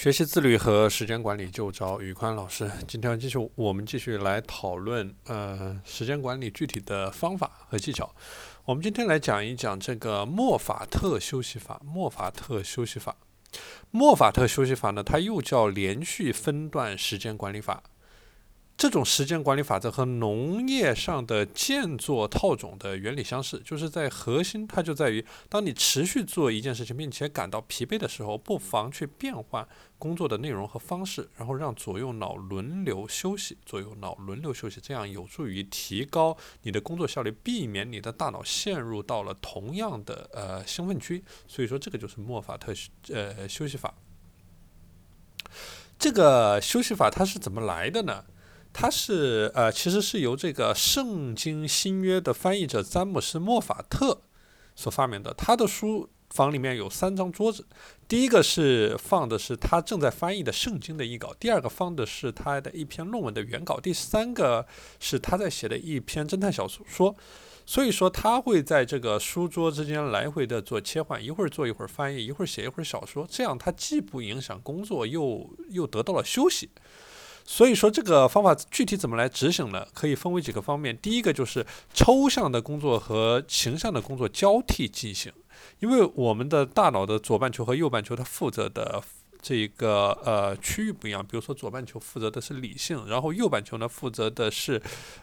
学习自律和时间管理就找宇宽老师。今天继续，我们继续来讨论呃时间管理具体的方法和技巧。我们今天来讲一讲这个莫法特休息法。莫法特休息法，莫法特休息法呢，它又叫连续分段时间管理法。这种时间管理法则和农业上的间作套种的原理相似，就是在核心，它就在于，当你持续做一件事情，并且感到疲惫的时候，不妨去变换工作的内容和方式，然后让左右脑轮流休息，左右脑轮流休息，这样有助于提高你的工作效率，避免你的大脑陷入到了同样的呃兴奋区。所以说，这个就是莫法特呃休息法。这个休息法它是怎么来的呢？它是呃，其实是由这个圣经新约的翻译者詹姆斯·莫法特所发明的。他的书房里面有三张桌子，第一个是放的是他正在翻译的圣经的译稿，第二个放的是他的一篇论文的原稿，第三个是他在写的一篇侦探小说。所以说，他会在这个书桌之间来回的做切换，一会儿做一会儿翻译，一会儿写一会儿小说，这样他既不影响工作，又又得到了休息。所以说这个方法具体怎么来执行呢？可以分为几个方面。第一个就是抽象的工作和形象的工作交替进行，因为我们的大脑的左半球和右半球它负责的这个呃区域不一样。比如说左半球负责的是理性，然后右半球呢负责的是。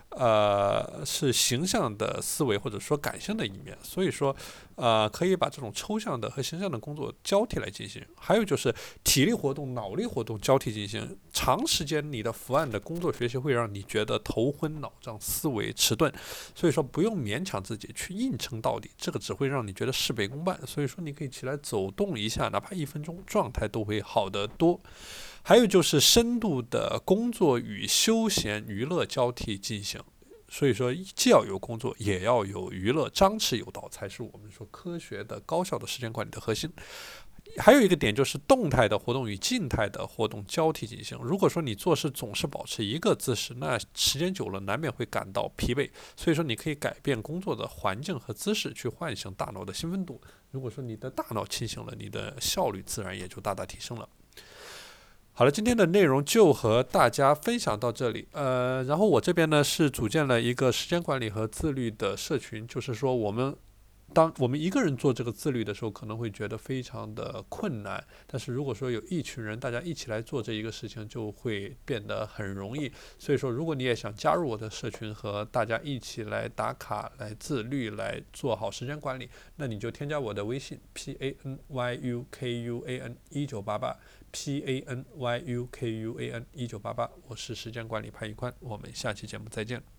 呃，是形象的思维或者说感性的一面，所以说，呃，可以把这种抽象的和形象的工作交替来进行。还有就是体力活动、脑力活动交替进行。长时间你的伏案的工作学习会让你觉得头昏脑胀、思维迟钝，所以说不用勉强自己去硬撑到底，这个只会让你觉得事倍功半。所以说你可以起来走动一下，哪怕一分钟，状态都会好得多。还有就是深度的工作与休闲娱乐交替进行，所以说既要有工作，也要有娱乐，张弛有道，才是我们说科学的高效的时间管理的核心。还有一个点就是动态的活动与静态的活动交替进行。如果说你做事总是保持一个姿势，那时间久了难免会感到疲惫。所以说你可以改变工作的环境和姿势，去唤醒大脑的兴奋度。如果说你的大脑清醒了，你的效率自然也就大大提升了。好了，今天的内容就和大家分享到这里。呃，然后我这边呢是组建了一个时间管理和自律的社群，就是说我们。当我们一个人做这个自律的时候，可能会觉得非常的困难。但是如果说有一群人，大家一起来做这一个事情，就会变得很容易。所以说，如果你也想加入我的社群，和大家一起来打卡、来自律、来做好时间管理，那你就添加我的微信 p a n y u k u a n 一九八八 p a n y u k u a n 一九八八，我是时间管理潘一宽，我们下期节目再见。